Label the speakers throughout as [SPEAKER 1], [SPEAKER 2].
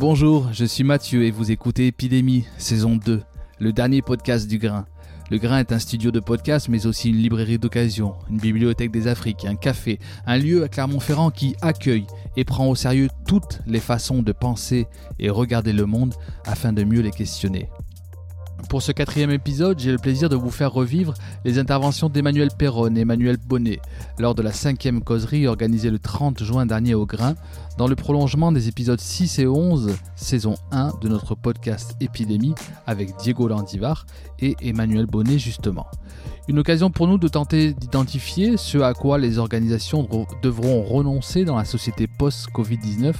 [SPEAKER 1] Bonjour, je suis Mathieu et vous écoutez Épidémie, saison 2, le dernier podcast du Grain. Le Grain est un studio de podcast, mais aussi une librairie d'occasion, une bibliothèque des Afriques, un café, un lieu à Clermont-Ferrand qui accueille et prend au sérieux toutes les façons de penser et regarder le monde afin de mieux les questionner. Pour ce quatrième épisode, j'ai le plaisir de vous faire revivre les interventions d'Emmanuel Perron et Emmanuel Bonnet lors de la cinquième causerie organisée le 30 juin dernier au Grain, dans le prolongement des épisodes 6 et 11, saison 1 de notre podcast Épidémie avec Diego Landivar et Emmanuel Bonnet justement. Une occasion pour nous de tenter d'identifier ce à quoi les organisations devront renoncer dans la société post-Covid-19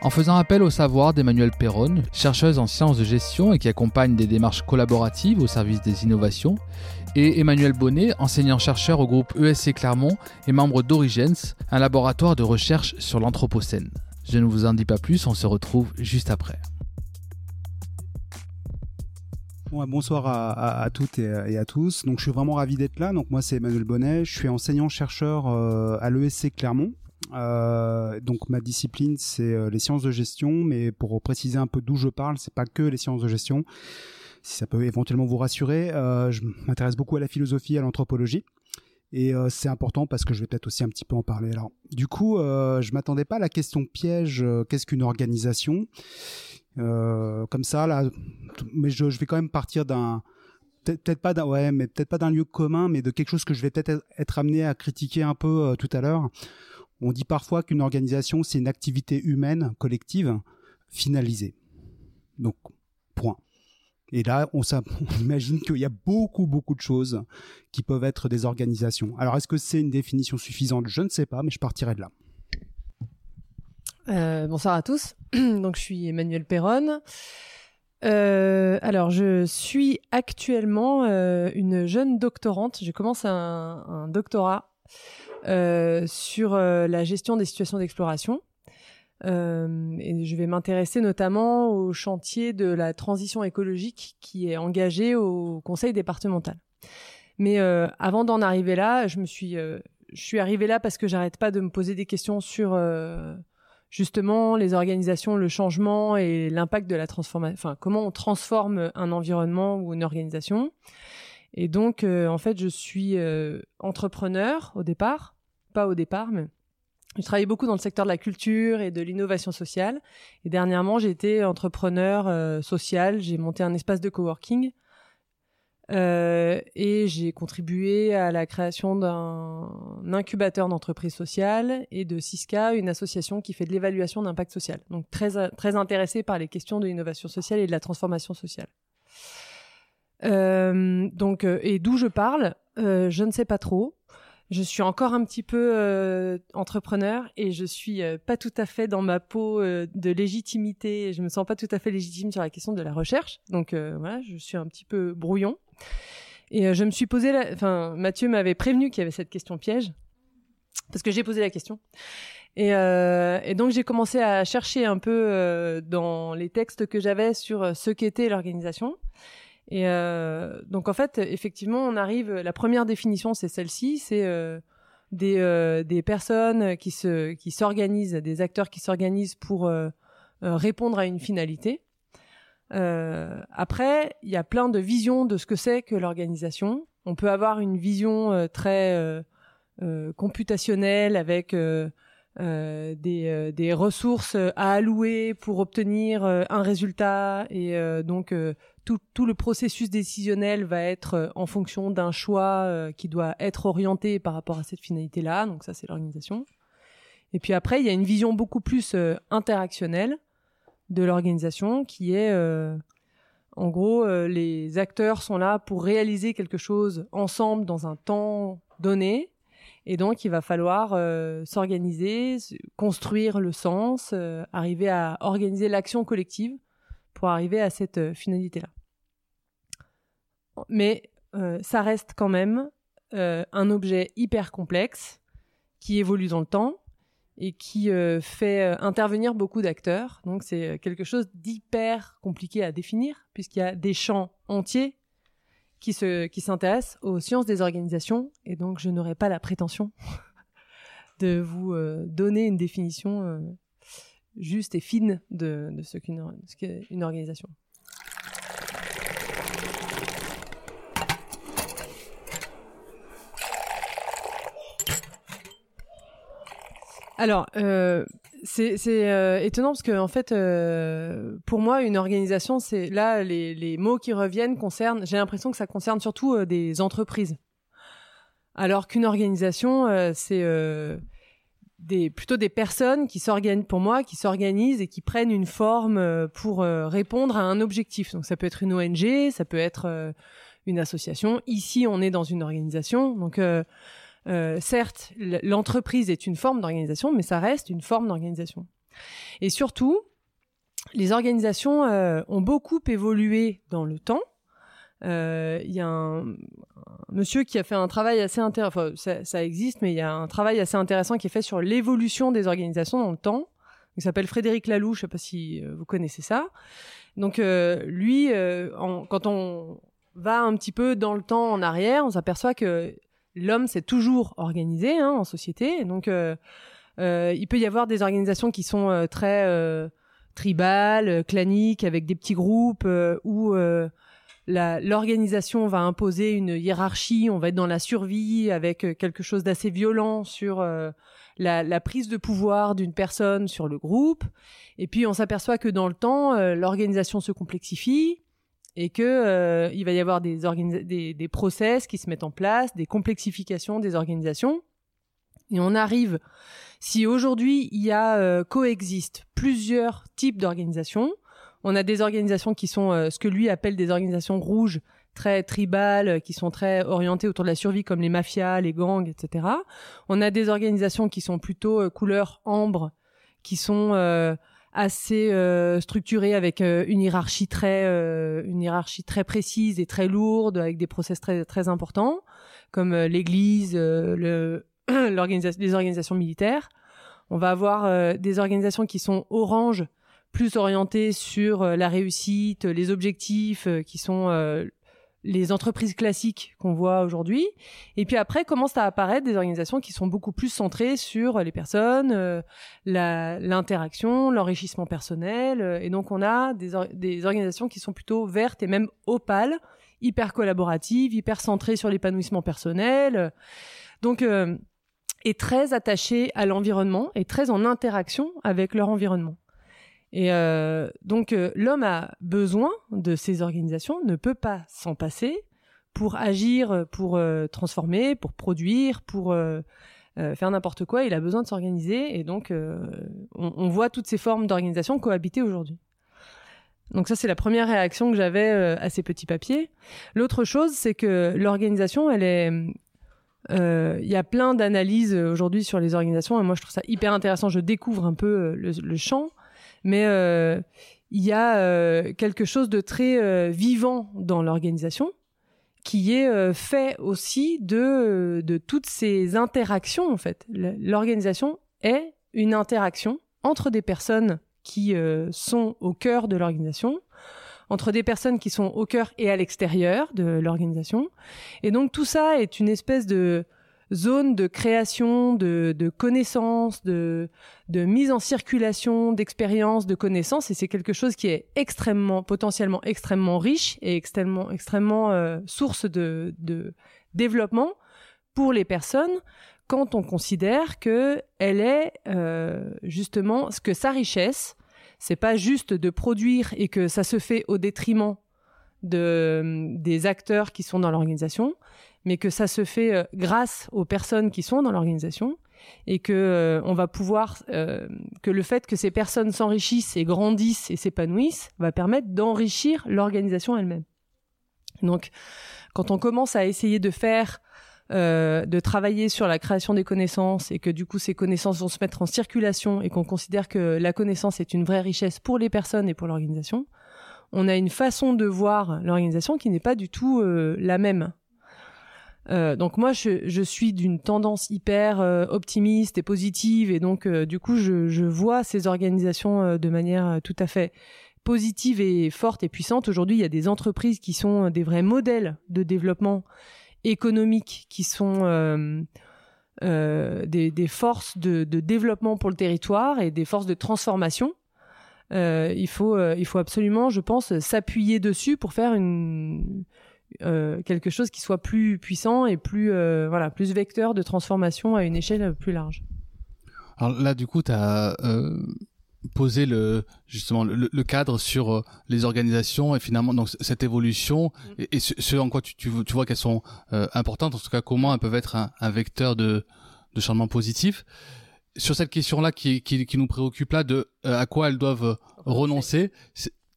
[SPEAKER 1] en faisant appel au savoir d'Emmanuel Perron, chercheuse en sciences de gestion et qui accompagne des démarches collaboratives au service des innovations, et Emmanuel Bonnet, enseignant-chercheur au groupe ESC Clermont et membre d'Origens, un laboratoire de recherche sur l'Anthropocène. Je ne vous en dis pas plus, on se retrouve juste après.
[SPEAKER 2] bonsoir à, toutes et, à tous. Donc, je suis vraiment ravi d'être là. Moi, c'est Emmanuel Bonnet. Je suis enseignant-chercheur euh, à l'ESC Clermont euh, donc ma discipline c'est euh, les sciences de gestion, mais pour préciser un peu d'où je parle, c'est pas que les sciences de gestion. Si ça peut éventuellement vous rassurer, euh, je m'intéresse beaucoup à la philosophie, à l'anthropologie. Et c'est important parce que je vais peut-être aussi un petit peu en parler. Alors, du coup, euh, je m'attendais pas à la question piège. Qu'est-ce qu'une organisation? Comme ça, là, mais je, je vais quand même partir d'un peut-être pas d'un ouais mais peut-être pas d'un lieu commun mais de quelque chose que je vais peut-être être amené à critiquer un peu tout à l'heure on dit parfois qu'une organisation, c'est une activité humaine collective finalisée. Donc, point. Et là, on, imagine qu'il y a beaucoup, beaucoup de choses qui peuvent être des organisations. Alors, est-ce que c'est une définition suffisante? Je ne sais pas, mais je partirai de là.
[SPEAKER 3] Euh, bonsoir à tous. Donc, je suis Emmanuel Perron. Euh, alors, je suis actuellement euh, une jeune doctorante. Je commence un, doctorat sur euh, la gestion des situations d'exploration. Euh, et je vais m'intéresser notamment au chantier de la transition écologique qui est engagé au conseil départemental. Mais avant d'en arriver là, je me suis, je suis arrivée là parce que j'arrête pas de me poser des questions sur justement les organisations, le changement et l'impact de la transformation. Enfin, comment on transforme un environnement ou une organisation. Et donc, euh, en fait, je suis euh, entrepreneur au départ, pas au départ, mais je travaillé beaucoup dans le secteur de la culture et de l'innovation sociale. Et dernièrement, j'ai été entrepreneur euh, social. J'ai monté un espace de coworking et j'ai contribué à la création d'un incubateur d'entreprise sociale et de Cisca, une association qui fait de l'évaluation d'impact social. Donc très très intéressé par les questions de l'innovation sociale et de la transformation sociale. Euh, donc, euh, et d'où je parle, euh, je ne sais pas trop. Je suis encore un petit peu entrepreneur et je suis pas tout à fait dans ma peau de légitimité. Je me sens pas tout à fait légitime sur la question de la recherche. Donc voilà, je suis un petit peu brouillon. Et je me suis posé, la... enfin Mathieu m'avait prévenu qu'il y avait cette question piège parce que j'ai posé la question. Et, et donc j'ai commencé à chercher un peu dans les textes que j'avais sur ce qu'était l'organisation. Et euh, donc en fait, effectivement, on arrive. La première définition, c'est celle-ci, c'est euh, des, euh, des personnes qui se qui s'organisent, des acteurs qui s'organisent pour euh, euh, répondre à une finalité. après, il y a plein de visions de ce que c'est que l'organisation. On peut avoir une vision très computationnelle avec euh, des, des, ressources à allouer pour obtenir un résultat et donc tout, le processus décisionnel va être euh, en fonction d'un choix euh, qui doit être orienté par rapport à cette finalité-là. Donc ça, c'est l'organisation. Et puis après, il y a une vision beaucoup plus euh, interactionnelle de l'organisation qui est, en gros, les acteurs sont là pour réaliser quelque chose ensemble dans un temps donné. Et donc, il va falloir s'organiser, construire le sens, arriver à organiser l'action collective pour arriver à cette finalité-là mais euh, ça reste quand même euh, un objet hyper complexe qui évolue dans le temps et qui euh, fait intervenir beaucoup d'acteurs. Donc c'est quelque chose d'hyper compliqué à définir puisqu'il y a des champs entiers qui se qui s'intéressent aux sciences des organisations et donc je n'aurai pas la prétention de vous donner une définition juste et fine de, ce qu'est une organisation. Alors, euh, c'est euh, étonnant parce que en fait, euh, pour moi, une organisation, c'est là les, les, mots qui reviennent concernent. J'ai l'impression que ça concerne surtout euh, des entreprises, alors qu'une organisation, euh, c'est des plutôt des personnes qui s'organisent pour moi, qui s'organisent et qui prennent une forme pour répondre à un objectif. Donc ça peut être une ONG, ça peut être une association. Ici, on est dans une organisation, donc euh, certes, l'entreprise est une forme d'organisation, mais ça reste une forme d'organisation. Et surtout, les organisations euh, ont beaucoup évolué dans le temps. Euh, il y a un, monsieur qui a fait un travail assez intéressant, enfin, ça, existe, mais il y a un travail assez intéressant qui est fait sur l'évolution des organisations dans le temps. Il s'appelle Frédéric Laloux, je sais pas si vous connaissez ça. Donc lui, quand on va un petit peu dans le temps en arrière, on s'aperçoit que l'homme s'est toujours organisé hein, en société. donc, euh, euh, il peut y avoir des organisations qui sont euh, très tribales, claniques, avec des petits groupes où l'organisation va imposer une hiérarchie, on va être dans la survie avec quelque chose d'assez violent sur la, la, prise de pouvoir d'une personne sur le groupe. Et puis on s'aperçoit que dans le temps, l'organisation se complexifie, et que euh, il va y avoir des, des, des process qui se mettent en place, des complexifications des organisations. Et on arrive, si aujourd'hui il y a euh, coexiste plusieurs types d'organisations, on a des organisations qui sont euh, ce que lui appelle des organisations rouges, très tribales, qui sont très orientées autour de la survie, comme les mafias, les gangs, etc. On a des organisations qui sont plutôt couleur ambre, qui sont assez euh, structuré avec euh, une hiérarchie très euh, une hiérarchie très précise et très lourde avec des process très très importants comme l'église le l'organisation les organisations militaires. On va avoir des organisations qui sont orange plus orientées sur la réussite les objectifs qui sont les entreprises classiques qu'on voit aujourd'hui. Et puis après, commencent à apparaître des organisations qui sont beaucoup plus centrées sur les personnes, euh, l'interaction, l'enrichissement personnel. Euh, et donc, on a des, des, organisations qui sont plutôt vertes et même opales, hyper collaboratives, hyper centrées sur l'épanouissement personnel. Donc, euh, et très attachées à l'environnement et très en interaction avec leur environnement. Et euh, donc euh, l'homme a besoin de ces organisations, ne peut pas s'en passer pour agir, pour euh, transformer, pour produire, pour euh, faire n'importe quoi. Il a besoin de s'organiser et donc on, voit toutes ces formes d'organisation cohabiter aujourd'hui. Donc ça c'est la première réaction que j'avais à ces petits papiers. L'autre chose c'est que l'organisation elle est il y a plein d'analyses aujourd'hui sur les organisations et moi je trouve ça hyper intéressant. Je découvre un peu le champ mais euh, il y a euh, quelque chose de très euh, vivant dans l'organisation qui est fait aussi de, de toutes ces interactions en fait. L'organisation est une interaction entre des personnes qui sont au cœur de l'organisation, entre des personnes qui sont au cœur et à l'extérieur de l'organisation. Et donc tout ça est une espèce de zone de création de, de connaissances, de, de mise en circulation d'expériences, de connaissances, et c'est quelque chose qui est extrêmement, potentiellement extrêmement riche et extrêmement, extrêmement euh, source de, de développement pour les personnes quand on considère que elle est euh, justement ce que sa richesse, c'est pas juste de produire et que ça se fait au détriment de des acteurs qui sont dans l'organisation, mais que ça se fait euh, grâce aux personnes qui sont dans l'organisation et que euh, on va pouvoir euh, que le fait que ces personnes s'enrichissent et grandissent et s'épanouissent va permettre d'enrichir l'organisation elle-même. Donc, quand on commence à essayer de faire de travailler sur la création des connaissances et que du coup ces connaissances vont se mettre en circulation et qu'on considère que la connaissance est une vraie richesse pour les personnes et pour l'organisation, on a une façon de voir l'organisation qui n'est pas du tout la même. Euh, donc moi, je, suis d'une tendance hyper euh, optimiste et positive, et donc euh, du coup, je, vois ces organisations de manière tout à fait positive et forte et puissante. Aujourd'hui, il y a des entreprises qui sont des vrais modèles de développement économique, qui sont des, forces de, de, développement pour le territoire et des forces de transformation. il faut il faut absolument, je pense, s'appuyer dessus pour faire une quelque chose qui soit plus puissant et plus voilà plus vecteur de transformation à une échelle plus large.
[SPEAKER 1] Alors là, du coup, tu as euh, posé le, justement le, le cadre sur euh, les organisations et finalement donc cette évolution mm. et, et ce, en quoi tu, tu, tu vois qu'elles sont euh, importantes, en tout cas comment elles peuvent être un, un vecteur de, de changement positif. Sur cette question-là qui, qui, qui, nous préoccupe là, de euh, à quoi elles doivent renoncer,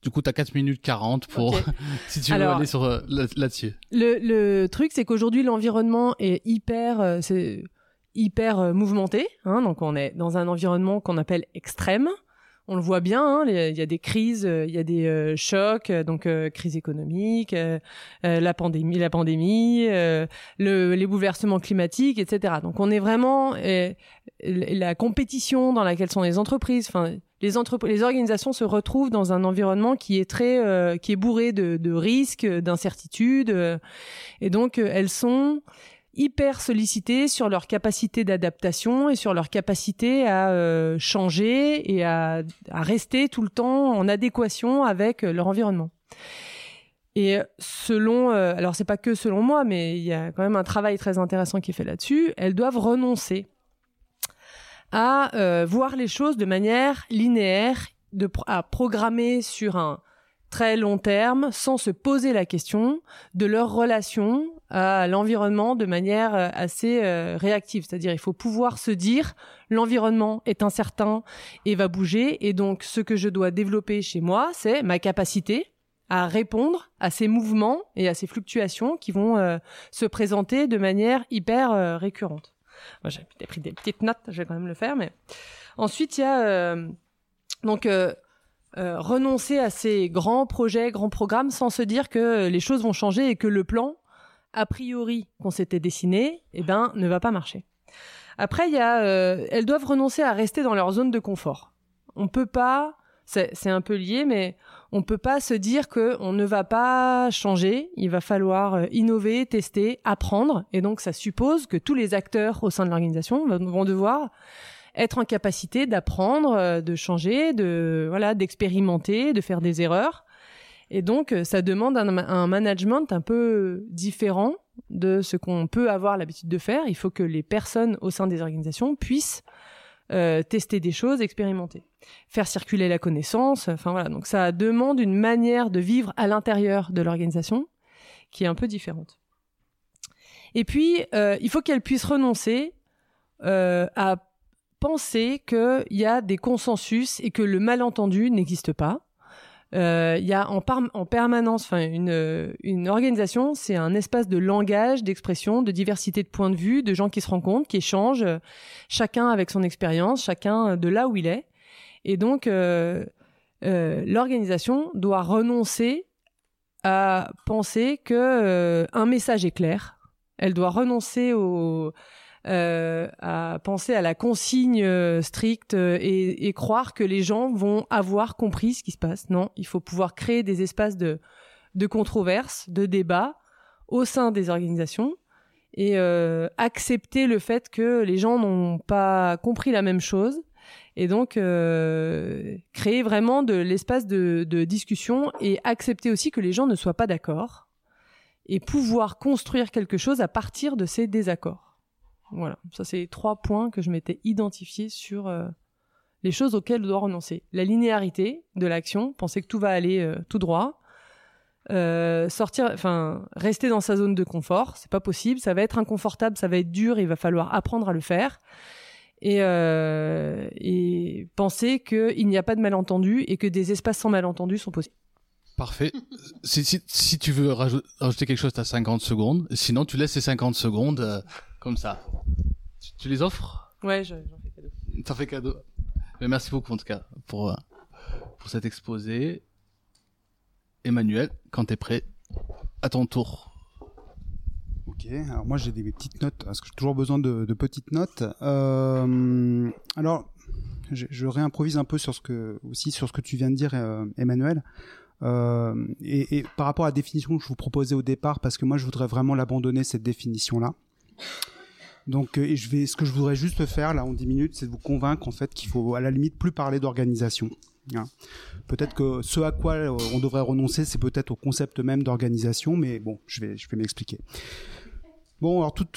[SPEAKER 1] du coup, tu as 4 minutes 40 pour si tu veux aller sur là-dessus.
[SPEAKER 3] le, le truc, c'est qu'aujourd'hui, l'environnement est hyper. c'est hyper euh, mouvementé. Hein, donc on est dans un environnement qu'on appelle extrême. On le voit bien, hein, il y a des crises, euh, il y a des euh, chocs, donc crise économique, la pandémie, la pandémie, le, les bouleversements climatiques, etc. Donc on est vraiment la compétition dans laquelle sont les entreprises. Enfin, les les organisations se retrouvent dans un environnement qui est très, qui est bourré de, de risques, d'incertitudes, et donc elles sont hyper sollicités sur leur capacité d'adaptation et sur leur capacité à euh, changer et à, à, rester tout le temps en adéquation avec euh, leur environnement. Et selon, euh, alors c'est pas que selon moi, mais il y a quand même un travail très intéressant qui est fait là-dessus. Elles doivent renoncer à euh, voir les choses de manière linéaire, à programmer sur un très long terme sans se poser la question de leur relation à l'environnement de manière euh, assez euh, réactive. C'est-à-dire, il faut pouvoir se dire, l'environnement est incertain et va bouger, et donc ce que je dois développer chez moi, c'est ma capacité à répondre à ces mouvements et à ces fluctuations qui vont euh, se présenter de manière hyper récurrente. Moi, j'ai pris des petites notes, je vais quand même le faire, mais ensuite il y a donc renoncer à ces grands projets, grands programmes, sans se dire que les choses vont changer et que le plan a priori qu'on s'était dessiné, eh ben, ne va pas marcher. Après, il y a, euh, elles doivent renoncer à rester dans leur zone de confort. On peut pas, c'est un peu lié, mais on peut pas se dire que on ne va pas changer. Il va falloir euh, innover, tester, apprendre, et donc ça suppose que tous les acteurs au sein de l'organisation vont devoir être en capacité d'apprendre, euh, de changer, de voilà, d'expérimenter, de faire des erreurs et donc, euh, ça demande un, management un peu différent de ce qu'on peut avoir l'habitude de faire. Il faut que les personnes au sein des organisations puissent euh, tester des choses, expérimenter, faire circuler la connaissance. Enfin voilà, donc ça demande une manière de vivre à l'intérieur de l'organisation qui est un peu différente. Et puis, euh, il faut qu'elle puisse renoncer à penser qu'il y a des consensus et que le malentendu n'existe pas euh, il y a en, en permanence, enfin une, une organisation, c'est un espace de langage, d'expression, de diversité de points de vue, de gens qui se rencontrent, qui échangent, chacun avec son expérience, chacun de là où il est. Et donc euh, euh, l'organisation doit renoncer à penser que euh, un message est clair. Elle doit renoncer au euh, à penser à la consigne euh, stricte euh, et, et, croire que les gens vont avoir compris ce qui se passe. Non, il faut pouvoir créer des espaces de, de controverse, de débat au sein des organisations et euh, accepter le fait que les gens n'ont pas compris la même chose et donc euh, créer vraiment de l'espace de, de, discussion et accepter aussi que les gens ne soient pas d'accord et pouvoir construire quelque chose à partir de ces désaccords. Voilà, ça c'est trois points que je m'étais identifié sur euh, les choses auxquelles on doit renoncer. La linéarité de l'action, penser que tout va aller euh, tout droit. Euh, sortir, enfin, rester dans sa zone de confort, c'est pas possible. Ça va être inconfortable, ça va être dur. Il va falloir apprendre à le faire et, penser qu'il n'y a pas de malentendu et que des espaces sans malentendu sont possibles.
[SPEAKER 1] Parfait. si, si, si, tu veux rajouter quelque chose, tu as 50 secondes. Sinon, tu laisses ces 50 secondes comme ça. Tu, les offres?
[SPEAKER 3] Ouais, j'en fais cadeau.
[SPEAKER 1] T'en fais cadeau. Mais merci beaucoup en tout cas pour, euh, pour cet exposé. Emmanuel, quand t'es prêt, à ton tour.
[SPEAKER 2] Ok, alors moi j'ai des petites notes, parce que j'ai toujours besoin de, de petites notes. Euh, alors, je, je, réimprovise un peu sur ce que, aussi sur ce que tu viens de dire, euh, Emmanuel. Euh, et, et, par rapport à la définition que je vous proposais au départ, parce que moi je voudrais vraiment l'abandonner cette définition-là. Donc, et je vais, ce que je voudrais juste faire là en 10 minutes, c'est de vous convaincre en fait qu'il faut à la limite plus parler d'organisation. Hein. Peut-être que ce à quoi on devrait renoncer, c'est peut-être au concept même d'organisation, mais bon, je vais, je vais m'expliquer. Bon, alors tout,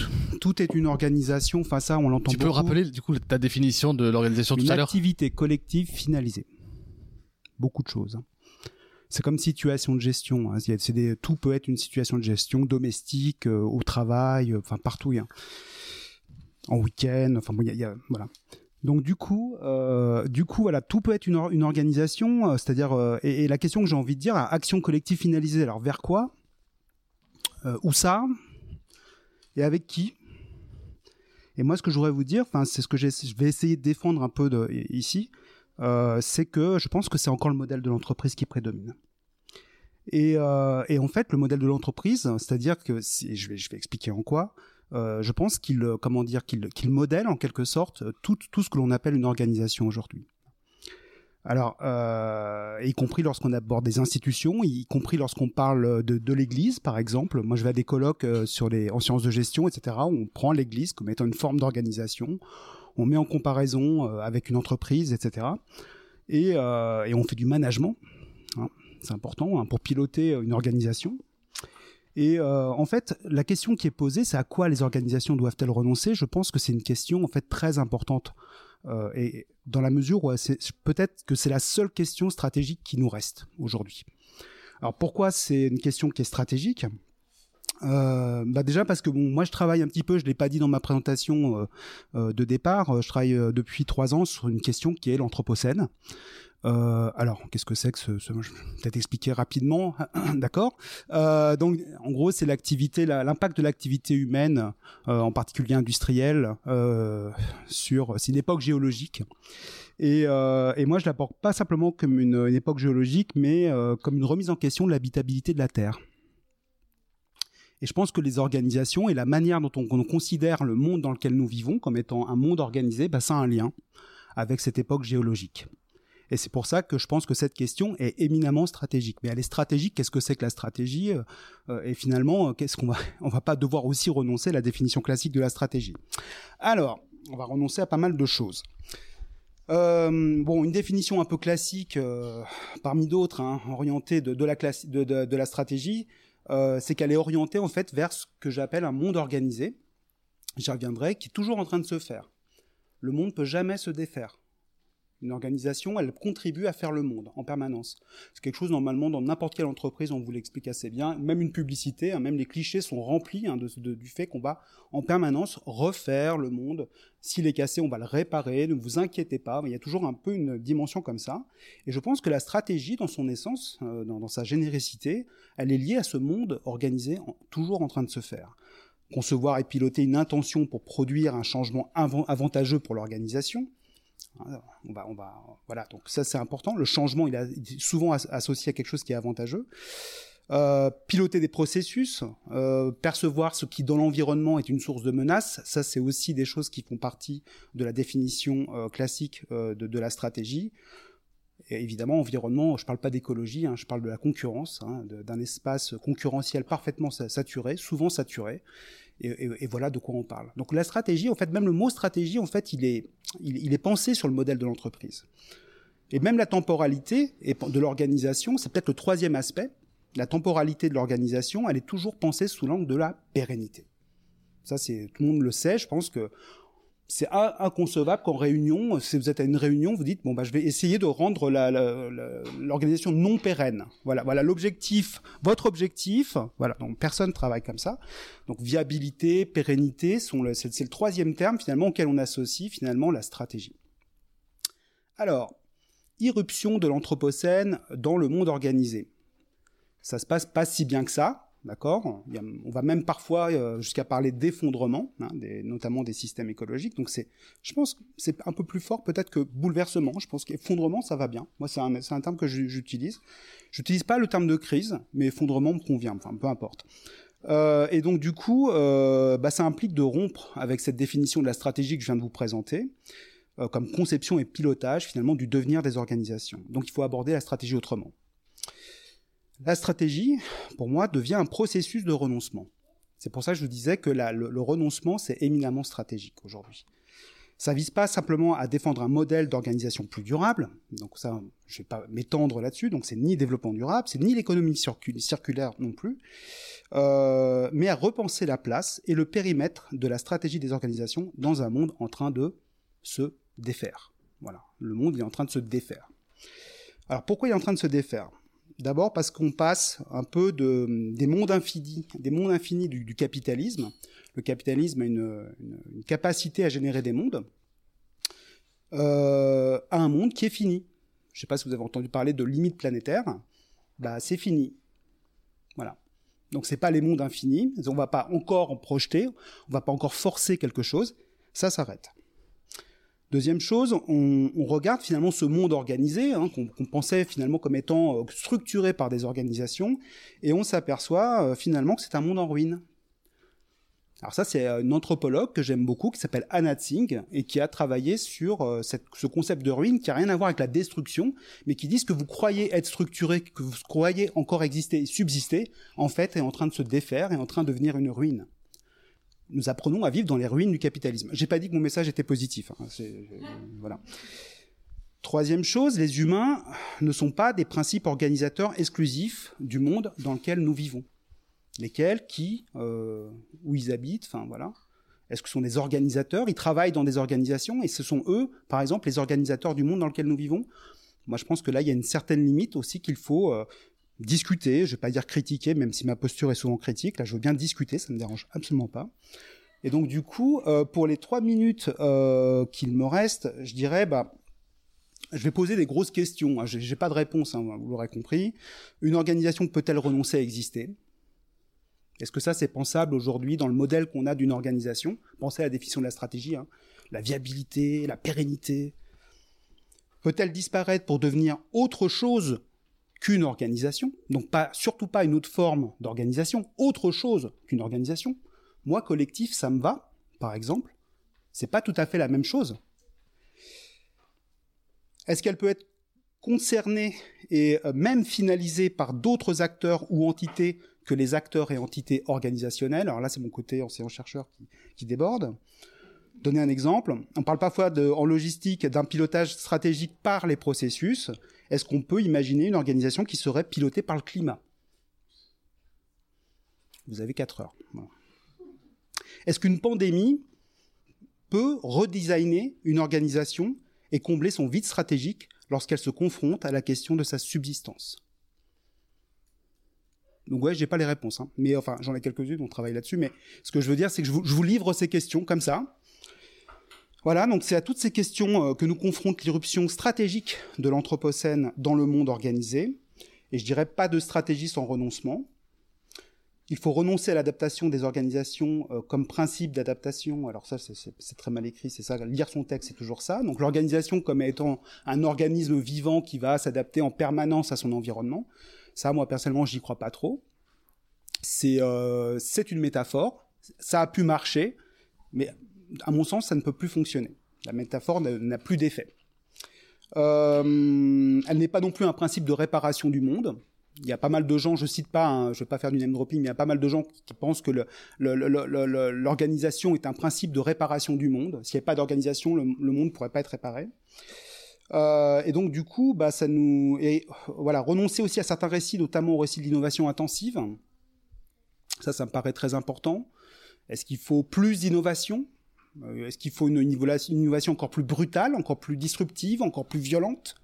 [SPEAKER 2] tout est une organisation. Enfin, ça, on l'entend.
[SPEAKER 1] Tu peux rappeler du coup ta définition de l'organisation tout à l'heure?
[SPEAKER 2] Une activité collective finalisée. Beaucoup de choses. Hein. C'est comme situation de gestion. Hein. Tout peut être une situation de gestion domestique, euh, au travail, euh, enfin partout. Hein. En week-end. Enfin, il y, a, voilà. Donc du coup, euh, du coup, voilà, tout peut être une, organisation, c'est-à-dire, et, la question que j'ai envie de dire, action collective finalisée. Alors vers quoi? Où ça? Et avec qui? Et moi, ce que je voudrais vous dire, c'est ce que je vais essayer de défendre un peu ici, c'est que je pense que c'est encore le modèle de l'entreprise qui prédomine. Et, euh, et, en fait, le modèle de l'entreprise, c'est-à-dire que je vais, je vais expliquer en quoi. Euh, je pense qu'il, comment dire, qu'il, qu'il modèle en quelque sorte tout, tout ce que l'on appelle une organisation aujourd'hui. Alors, euh, y compris lorsqu'on aborde des institutions, y compris lorsqu'on parle de, de l'Église, par exemple. Moi, je vais à des colloques euh, sur les en sciences de gestion, etc. On prend l'Église comme étant une forme d'organisation. On met en comparaison euh, avec une entreprise, etc. Et, euh, et on fait du management. Hein, c'est important hein, pour piloter une organisation. Et euh, en fait, la question qui est posée, c'est à quoi les organisations doivent-elles renoncer? Je pense que c'est une question en fait très importante euh, et dans la mesure où c'est peut-être que c'est la seule question stratégique qui nous reste aujourd'hui. Alors pourquoi c'est une question qui est stratégique? Euh, bah déjà parce que moi je travaille un petit peu, je l'ai pas dit dans ma présentation euh, euh de départ, je travaille depuis trois ans sur une question qui est l'anthropocène. Alors, qu'est-ce que c'est que ce, Je vais peut-être expliquer rapidement, d'accord Donc, en gros, c'est l'activité, l'impact de l'activité humaine, en particulier industrielle, sur. C'est une époque géologique. Et, moi, je l'apporte pas simplement comme une, une, époque géologique, mais comme une remise en question de l'habitabilité de la Terre. Et je pense que les organisations et la manière dont on, on, considère le monde dans lequel nous vivons comme étant un monde organisé, bah, ça a un lien avec cette époque géologique. Et c'est pour ça que je pense que cette question est éminemment stratégique. Mais elle est stratégique. Qu'est-ce que c'est que la stratégie euh, Et finalement, euh, qu'est-ce qu'on va On va pas devoir aussi renoncer à la définition classique de la stratégie. Alors, on va renoncer à pas mal de choses. Euh, bon, une définition un peu classique euh, parmi d'autres, hein, orientée de, la stratégie, euh, c'est qu'elle est orientée en fait vers ce que j'appelle un monde organisé. J'y reviendrai, qui est toujours en train de se faire. Le monde peut jamais se défaire. Une organisation, elle contribue à faire le monde en permanence. C'est quelque chose normalement dans n'importe quelle entreprise, on vous l'explique assez bien. Même une publicité, hein, même les clichés sont remplis hein, de, du fait qu'on va en permanence refaire le monde. S'il est cassé, on va le réparer. Ne vous inquiétez pas. Il y a toujours un peu une dimension comme ça. Et je pense que la stratégie, dans son essence, euh, dans, sa généricité, elle est liée à ce monde organisé, toujours en train de se faire concevoir et piloter une intention pour produire un changement avantageux pour l'organisation, on va, on va, voilà. Donc ça, c'est important. Le changement, il, est souvent associé à quelque chose qui est avantageux. Euh, piloter des processus, euh, percevoir ce qui dans l'environnement est une source de menace, ça c'est aussi des choses qui font partie de la définition euh, classique de, la stratégie. Évidemment, environnement, je parle pas d'écologie, hein, je parle de la concurrence, hein, d'un espace concurrentiel parfaitement saturé, souvent saturé, et, voilà de quoi on parle. Donc la stratégie, en fait, même le mot stratégie, en fait, il est, il est pensé sur le modèle de l'entreprise. Et même la temporalité de l'organisation, c'est peut-être le troisième aspect. La temporalité de l'organisation, elle est toujours pensée sous l'angle de la pérennité. Ça, c'est tout le monde le sait. Je pense que c'est inconcevable qu'en réunion, si vous êtes à une réunion, vous dites bon bah je vais essayer de rendre l'organisation non pérenne. Voilà, voilà l'objectif, votre objectif. Voilà, donc personne travaille comme ça. Donc viabilité, pérennité c'est, le troisième terme finalement auquel on associe finalement la stratégie. Alors, irruption de l'anthropocène dans le monde organisé. Ça se passe pas si bien que ça. D'accord? On va même parfois euh, jusqu'à parler d'effondrement, hein, notamment des systèmes écologiques. Donc c'est, je pense, c'est un peu plus fort peut-être que bouleversement. Je pense qu'effondrement, ça va bien. Moi, c'est un, terme que j'utilise. J'utilise pas le terme de crise, mais effondrement me convient. Enfin, peu importe. Euh, et donc du coup, euh, bah, ça implique de rompre avec cette définition de la stratégie que je viens de vous présenter, comme conception et pilotage finalement du devenir des organisations. Donc il faut aborder la stratégie autrement. La stratégie, pour moi, devient un processus de renoncement. C'est pour ça que je vous disais que le, renoncement, c'est éminemment stratégique aujourd'hui. Ça vise pas simplement à défendre un modèle d'organisation plus durable, donc ça, je vais pas m'étendre là-dessus, donc c'est ni développement durable, c'est ni l'économie circulaire non plus, euh, mais à repenser la place et le périmètre de la stratégie des organisations dans un monde en train de se défaire. Voilà, le monde est en train de se défaire. Alors pourquoi il est en train de se défaire? D'abord parce qu'on passe un peu de, des mondes infinis, des mondes infinis du, capitalisme. Le capitalisme a une, capacité à générer des mondes euh, à un monde qui est fini. Je ne sais pas si vous avez entendu parler de limites planétaires. Bah, c'est fini. Voilà. Donc c'est pas les mondes infinis. On va pas encore en projeter. On va pas encore forcer quelque chose. Ça s'arrête. Deuxième chose, on, regarde finalement ce monde organisé, hein, qu'on pensait finalement comme étant euh, structuré par des organisations, et on s'aperçoit euh, finalement que c'est un monde en ruine. Alors ça, c'est euh, une anthropologue que j'aime beaucoup, qui s'appelle Anna Tsing, et qui a travaillé sur ce concept de ruine qui a rien à voir avec la destruction, mais qui dit que vous croyez être structuré, que vous croyez encore exister et subsister, en fait, est en train de se défaire, est en train de devenir une ruine nous apprenons à vivre dans les ruines du capitalisme. J'ai pas dit que mon message était positif. Hein. voilà. Troisième chose, les humains ne sont pas des principes organisateurs exclusifs du monde dans lequel nous vivons. Lesquels, qui, euh, où ils habitent, enfin. Est-ce que ce sont des organisateurs? Ils travaillent dans des organisations et ce sont eux, par exemple, les organisateurs du monde dans lequel nous vivons? Moi, je pense que là, il y a une certaine limite aussi qu'il faut euh, discuter, je vais pas dire critiquer, même si ma posture est souvent critique. Là, je veux bien discuter, ça me dérange absolument pas. Et donc, du coup, euh, pour les trois minutes euh, qu'il me reste, je dirais, bah, je vais poser des grosses questions. Hein. J'ai pas de réponse, hein, vous l'aurez compris. Une organisation peut-elle renoncer à exister? Est-ce que ça, c'est pensable aujourd'hui dans le modèle qu'on a d'une organisation? Pensez à la définition de la stratégie, hein. la viabilité, la pérennité. Peut-elle disparaître pour devenir autre chose? Qu'une organisation, donc pas, surtout pas une autre forme d'organisation, autre chose qu'une organisation. Moi, collectif, ça me va, par exemple. C'est pas tout à fait la même chose. Est-ce qu'elle peut être concernée et euh, même finalisée par d'autres acteurs ou entités que les acteurs et entités organisationnels Alors là, c'est mon côté enseignant-chercheur qui déborde donner un exemple. On parle parfois en logistique d'un pilotage stratégique par les processus. Est-ce qu'on peut imaginer une organisation qui serait pilotée par le climat? Vous avez 4 heures. Est-ce qu'une pandémie peut redesigner une organisation et combler son vide stratégique lorsqu'elle se confronte à la question de sa subsistance? Donc ouais, j'ai pas les réponses, hein. mais enfin j'en ai quelques-unes, on travaille là-dessus. Mais ce que je veux dire, c'est que je vous livre ces questions comme ça. Voilà, donc c'est à toutes ces questions euh, que nous confronte l'irruption stratégique de l'Anthropocène dans le monde organisé. Et je dirais pas de stratégie sans renoncement. Il faut renoncer à l'adaptation des organisations euh, comme principe d'adaptation. Alors ça, c'est très mal écrit, c'est ça. Lire son texte, c'est toujours ça. Donc l'organisation comme étant un organisme vivant qui va s'adapter en permanence à son environnement. Ça, moi personnellement, j'y crois pas trop. C'est euh, une métaphore. Ça a pu marcher, mais à mon sens, ça ne peut plus fonctionner. La métaphore n'a plus d'effet. Euh, elle n'est pas non plus un principe de réparation du monde. Il y a pas mal de gens, je cite pas, hein, je ne vais pas faire du name dropping, mais il y a pas mal de gens qui pensent que l'organisation est un principe de réparation du monde. S'il n'y avait pas d'organisation, le, monde ne pourrait pas être réparé. Euh, et donc du coup, bah, ça nous, et voilà, renoncer aussi à certains récits, notamment au récit de l'innovation intensive. Ça, ça me paraît très important. Est-ce qu'il faut plus d'innovation? Est-ce qu'il faut une innovation encore plus brutale, encore plus disruptive, encore plus violente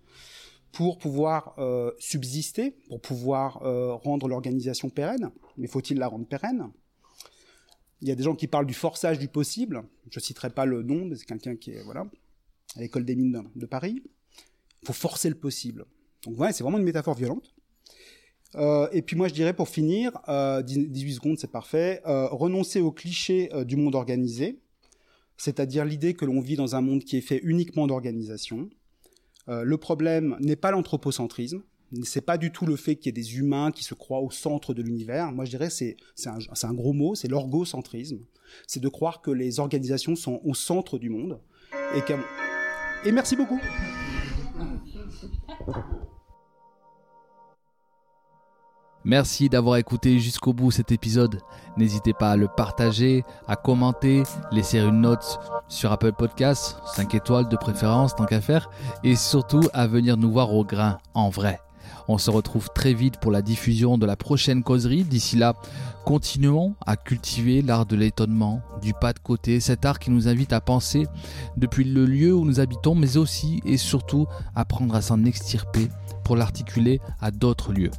[SPEAKER 2] pour pouvoir euh, subsister, pour pouvoir euh, rendre l'organisation pérenne? Mais faut-il la rendre pérenne? Il y a des gens qui parlent du forçage du possible. Je citerai pas le nom, mais c'est quelqu'un qui est voilà à l'école des mines de, Paris. Il faut forcer le possible. Donc voilà, c'est vraiment une métaphore violente. et puis moi je dirais pour finir, 18 secondes c'est parfait, renoncer au cliché du monde organisé, c'est-à-dire l'idée que l'on vit dans un monde qui est fait uniquement d'organisation. Euh, le problème n'est pas l'anthropocentrisme, c'est pas du tout le fait qu'il y ait des humains qui se croient au centre de l'univers. Moi, je dirais c'est c'est un, gros mot, c'est l'orgocentrisme. C'est de croire que les organisations sont au centre du monde et et merci beaucoup.
[SPEAKER 1] Merci d'avoir écouté jusqu'au bout cet épisode. N'hésitez pas à le partager, à commenter, laisser une note sur Apple Podcasts, 5 étoiles de préférence tant qu'à faire, et surtout à venir nous voir au grain, en vrai. On se retrouve très vite pour la diffusion de la prochaine causerie. D'ici là, continuons à cultiver l'art de l'étonnement, du pas de côté, cet art qui nous invite à penser depuis le lieu où nous habitons, mais aussi et surtout apprendre à s'en extirper pour l'articuler à d'autres lieux.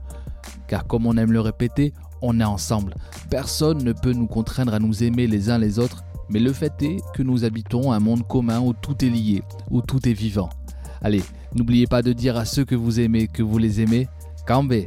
[SPEAKER 1] Car comme on aime le répéter, on est ensemble. Personne ne peut nous contraindre à nous aimer les uns les autres, mais le fait est que nous habitons un monde commun où tout est lié, où tout est vivant. Allez, n'oubliez pas de dire à ceux que vous aimez que vous les aimez. Cambé